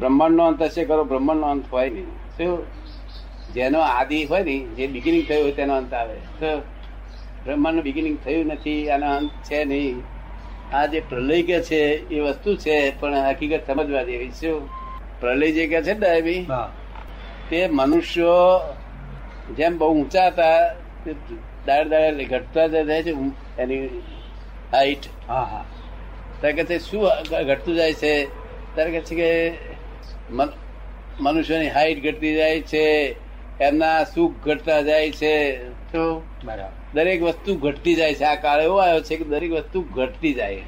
બ્રહ્માંડ નો અંત હશે કરો બ્રહ્માંડ નો અંત હોય નહીં. શું જેનો આદિ હોય ને જે બિગિનિંગ થયું હોય તેનો અંત આવે. તો બ્રહ્માંડનું બિગિનિંગ થયું નથી આનો અંત છે નહીં. આ જે પ્રલય કે છે એ વસ્તુ છે પણ હકીકત સમજવા જેવી શું પ્રલય જે કે છે ને હા. તે મનુષ્યો જેમ બહુ ઊંચા હતા તે દાડે દાડે ઘટતા જાય છે એની હાઈટ હા હા. ત્યારે કે શું ઘટતું જાય છે? ત્યારે કે છે કે મનુષ્યની હાઈટ ઘટતી જાય છે એમના સુખ ઘટતા જાય છે. તો? દરેક વસ્તુ ઘટતી જાય છે. આ કાળ એવો આવ્યો છે કે દરેક વસ્તુ ઘટતી જાય.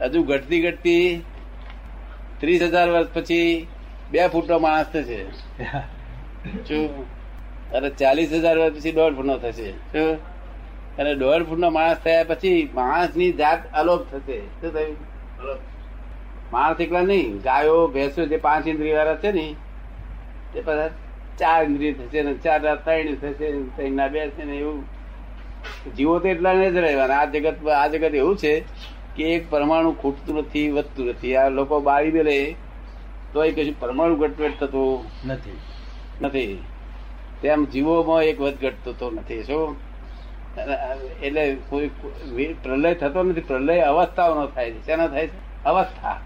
હજુ ઘટતી ઘટતી ત્રીસ હજાર વર્ષ પછી બે ફૂટનો માણસ થશે. અને ચાલીસ હજાર વર્ષ પછી દોઢ ફૂટનો થશે. અને દોઢ ફૂટનો માણસ થયા પછી માણસની જાત અલોપ થશે. શું થયું? અલોપ. માણસ એકલા નહીં. ગાયો ભેંસો જે પાંચ ઇન્દ્રિય વાળા છે ને તે બધા ચાર ઇન્દ્રિય થશે ને ચાર ત્રણ થશે ત્રણ ના બે છે ને એવું. જીવો તો એટલા ને જ રહેવાના. આ જગત આ જગત એવું છે કે એક પરમાણુ ખૂટતું નથી વધતું નથી. આ લોકો બાળી બેલે તો એ કશું પરમાણુ ઘટવેટ થતું નથી. નથી. તેમ જીવોમાં એક વધ ઘટતો તો નથી. શું? એટલે કોઈ કોઈ- પ્રલય થતો નથી. પ્રલય અવસ્થાઓનો થાય છે. શેનો થાય છે? અવસ્થા.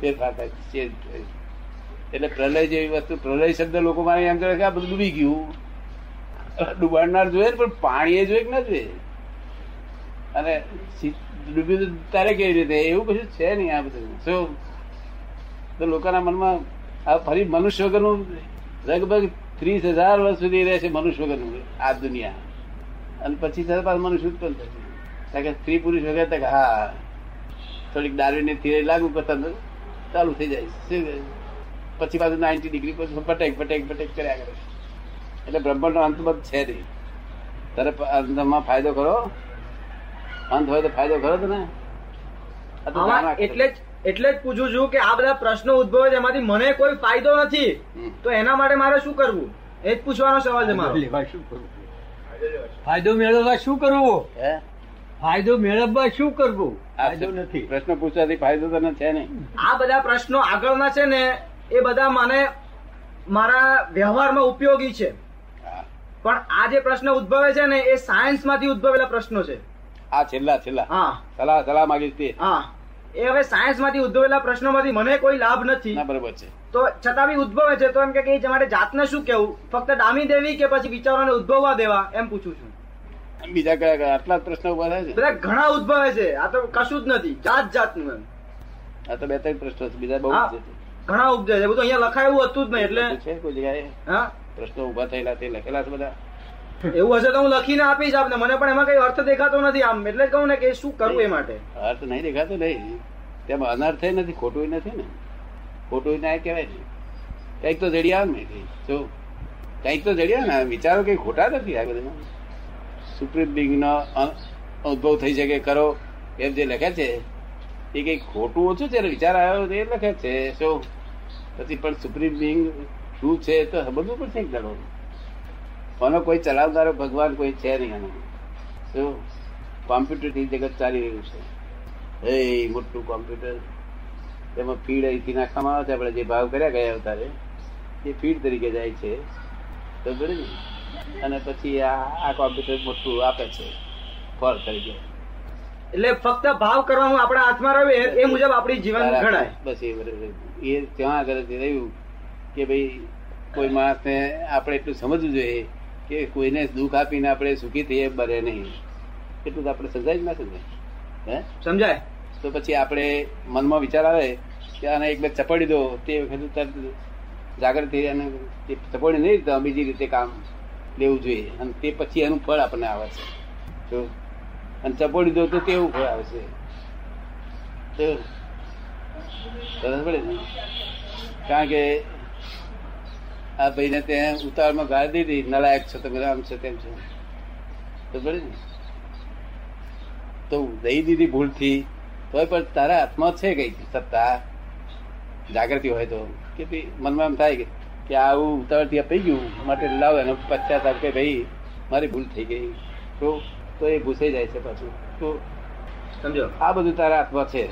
ફેરફાર થાય છે. થાય એટલે પ્રલય જેવી વસ્તુ, પ્રલય શબ્દ લોકો મારે એમ કરે કે આ બધું ડૂબી ગયું. ડૂબાડનાર જોઈએ ને, પણ પાણી એ જોઈએ કે ના જોઈએ અને ડૂબ્યું તારે કેવી રીતે? એવું કશું છે નહીં આ બધું. શું તો લોકોના મનમાં આ ફરી મનુષ્ય વગરનું લગભગ ત્રીસ હજાર વર્ષ સુધી રહેશે મનુષ્ય વગરનું આ દુનિયા. અને પછી તરત પાછું મનુષ્ય ઉત્પન્ન થશે. કારણ કે સ્ત્રી પુરુષ વગર તક હા, થોડીક દારૂની થિયરી લાગુ કરતા ચાલુ થઈ જાય. શું પછી પાછું નાઇન્ટી ડિગ્રી પછી પટેક પટેક પટેક કર્યા કરે. એટલે બ્રહ્માંડનો અંત બધો છે નહીં. તારે અંતમાં ફાયદો કરો અંત હોય તો ફાયદો કરો તને? તો આમાં એટલે જ એટલે જ પૂછું છું કે આ બધા પ્રશ્નો ઉદભવે છે એમાંથી મને કોઈ ફાયદો નથી. તો એના માટે મારે શું કરવું? એ જ પૂછવાનો સવાલ છે મારો. શું કરવું? ફાયદો મેળવવા શું કરવું? હે? ફાયદો મેળવવા શું કરવું? ફાયદો નથી. પ્રશ્ન પૂછવાથી ફાયદો તો છે નહીં આ બધા પ્રશ્નો આગળના છે ને એ બધા મને મારા વ્યવહારમાં ઉપયોગી છે. પણ આ જે પ્રશ્ન ઉદ્ભવે છે ને એ સાયન્સમાંથી ઉદ્ભવેલા પ્રશ્નો છે. આ છેલ્લા છેલ્લા. હા. સલાહ સલાહ માંગીશ તે. હા. એ હવે સાયન્સમાંથી ઉદ્ભવેલા પ્રશ્નોમાંથી મને કોઈ લાભ નથી. ના બરોબર છે. તો છતાં બી ઉદ્ભવે છે તો એમ કે એ માટે જાતને શું કેવું ફક્ત ડામી દેવી કે પછી વિચારોને ઉદ્ભવવા દેવા એમ પૂછું છું. બીજા કયા કયા? આટલા જ પ્રશ્નો ઊભા થાય છે? ઘણા ઉદભવે છે. આ તો કશું જ નથી. જાત જાતનું એમ. આ તો બે ત્રણ પ્રશ્નો છે. બીજા બહુ છે. ઘણા ઉપજે છે. બધું અહીંયા લખાયું હતું જ નહીં એટલે છે કોઈ જગ્યાએ. હા. પ્રશ્નો ઊભા થયેલા તે લખેલા છે બધા. એવું હશે તો હું લખીને આપીશ આપને. મને પણ એમાં કઈ અર્થ દેખાતો નથી આમ. એટલે જ કહું ને કે શું કરવું એ માટે. અર્થ નહીં દેખાતો નહીં. તેમાં અનર્થ નથી ખોટું નથી ને. ખોટું ના કહેવાય ને કંઈક તો જડિયા ને જો કંઈક તો જડિયા ને. વિચારો કઈ ખોટા નથી આ બધા સુપ્રીમ બિંગ નો ઉદ્ભવ થઈ શકે, કરો. એમ જે લખે છે, એ કઈ ખોટું ઓછું છે વિચાર આવ્યો એ લખે છે. શું? પછી પણ સુપ્રીમ બિંગ શું છે તો સમજવું પડશે એક દાડો આનો કોઈ ચલાવનારો ભગવાન કોઈ છે નહીં આનો. શું? કોમ્પ્યુટરથી જગત ચાલી રહ્યું છે. એ મોટું કોમ્પ્યુટર. તેમાં ફીડ અહીંથી નાખવામાં આવે છે, આપણે જે ભાવ કર્યા ગયા અવતારે, એ ફીડ તરીકે જાય છે. તો બરાબર. અને પછી આ કોમ્પ્યુટર મોટું આપે છે. ફળ તરીકે. એટલે ફક્ત ભાવ કરવાનું આપણા હાથમાં રહે એ- મુજબ આપણી જીવન ઘડાય. બસ એ એ ત્યાં આગળ રહ્યું કે ભાઈ કોઈ માણસને આપણે એટલું સમજવું જોઈએ કે કોઈને દુઃખ આપીને આપણે સુખી થઈએ બરે નહીં. એટલું તો આપણે સમજાય જ ના સમજાય હે? સમજાય. તો પછી આપણે મનમાં વિચાર આવે કે આને એક બે ચપડી દો તે વખતે તરત જાગૃતિ અને ચપડી નહીં તો બીજી રીતે કામ લેવું જોઈએ. અને તે પછી એનું ફળ આપણને આવે છે. જો અને ચપોડી દો તો તેવું ફળ આવે છે? તો કારણ કે આ ભાઈને ત્યાં ઉતાવળમાં ગાળ દીધી નલાયક છો તમે આમ છે તેમ છે. તો પડે ને? તો દઈ દીધી ભૂલથી, તોય પણ તારા હાથમાં છે કઈ સત્તા? જાગૃતિ હોય તો. કે મનમાં એમ થાય કે- કે આવું ઉતાવળથી આપી ગયું. માટે લાવ એનો પશ્ચાતાપ કે ભાઈ મારી ભૂલ થઈ ગઈ. તો તો એ ભૂસાઈ જાય છે પાછું. તો સમજો? આ બધું તારા હાથમાં છે.